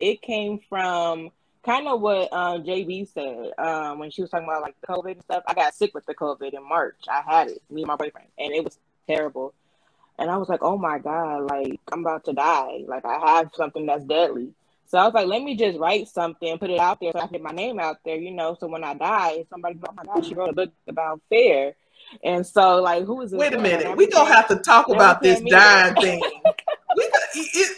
it came from kind of what um, JB said um, when she was talking about like the COVID and stuff. I got sick with the COVID in March. I had it, me and my boyfriend, and it was terrible. And I was like, oh my God, like I'm about to die. Like I have something that's deadly. So I was like, let me just write something, put it out there so I can get my name out there, you know. So when I die, somebody, oh my God, she wrote a book about fear. And so, like, who is? Wait a minute. We gonna have to talk about this dying thing. we it,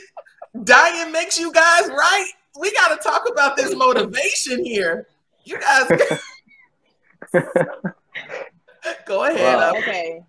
dying makes you guys right. We got to talk about this motivation here. You guys. Go ahead. Wow. Okay.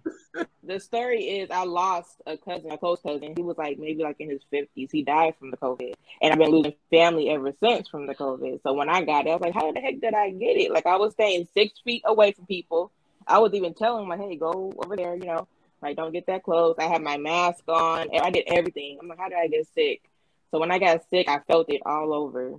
the story is I lost a cousin, a close cousin. He was like maybe like in his fifties. He died from the COVID, and I've been losing family ever since from the COVID. So when I got it, I was like, how the heck did I get it? Like I was staying six feet away from people. I was even telling him like, hey, go over there, you know, like don't get that close. I had my mask on. I did everything. I'm like, how did I get sick? So when I got sick, I felt it all over.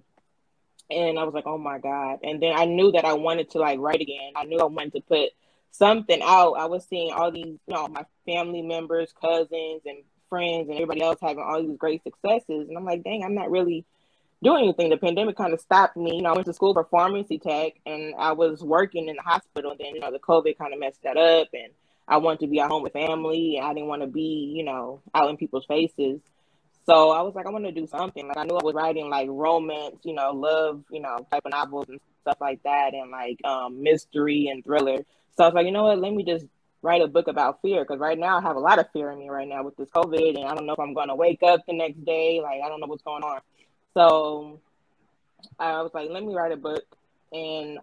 And I was like, oh my God. And then I knew that I wanted to like write again. I knew I wanted to put something out. I was seeing all these, you know, my family members, cousins, and friends, and everybody else having all these great successes. And I'm like, dang, I'm not really doing anything. The pandemic kind of stopped me. You know, I went to school for pharmacy tech and I was working in the hospital. Then, you know, the COVID kind of messed that up. And I wanted to be at home with family. And I didn't want to be, you know, out in people's faces. So I was like, I want to do something. Like I knew I was writing like romance, you know, love, you know, type of novels and stuff like that, and like um, mystery and thriller. So I was like, you know what? Let me just write a book about fear because right now I have a lot of fear in me right now with this COVID, and I don't know if I'm going to wake up the next day. Like I don't know what's going on. So I was like, let me write a book, and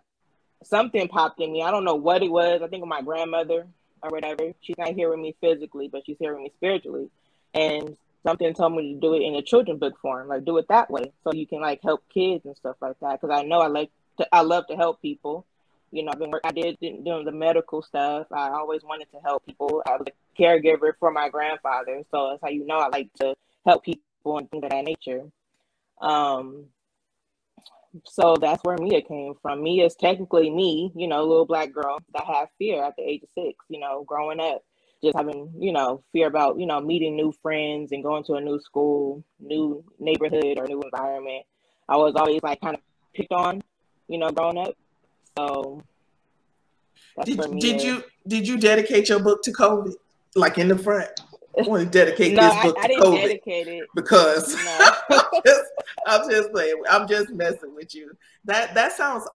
something popped in me. I don't know what it was. I think my grandmother or whatever. She's not hearing me physically, but she's hearing me spiritually. And something told me to do it in a children book form, like do it that way, so you can like help kids and stuff like that. Because I know I like to, I love to help people. You know, I've been I did doing the medical stuff. I always wanted to help people. I was a caregiver for my grandfather, so that's how you know I like to help people and things of that nature. Um, so that's where Mia came from. Mia is technically me, you know, little black girl that have fear at the age of six, you know, growing up just having, you know, fear about, you know, meeting new friends and going to a new school, new neighborhood or new environment. I was always like kind of picked on, you know, growing up. So did, did you did you dedicate your book to COVID? Like in the front? I want to dedicate no, this book I, I to didn't COVID dedicate it. because no. I'm, just, I'm just playing. I'm just messing with you. That that sounds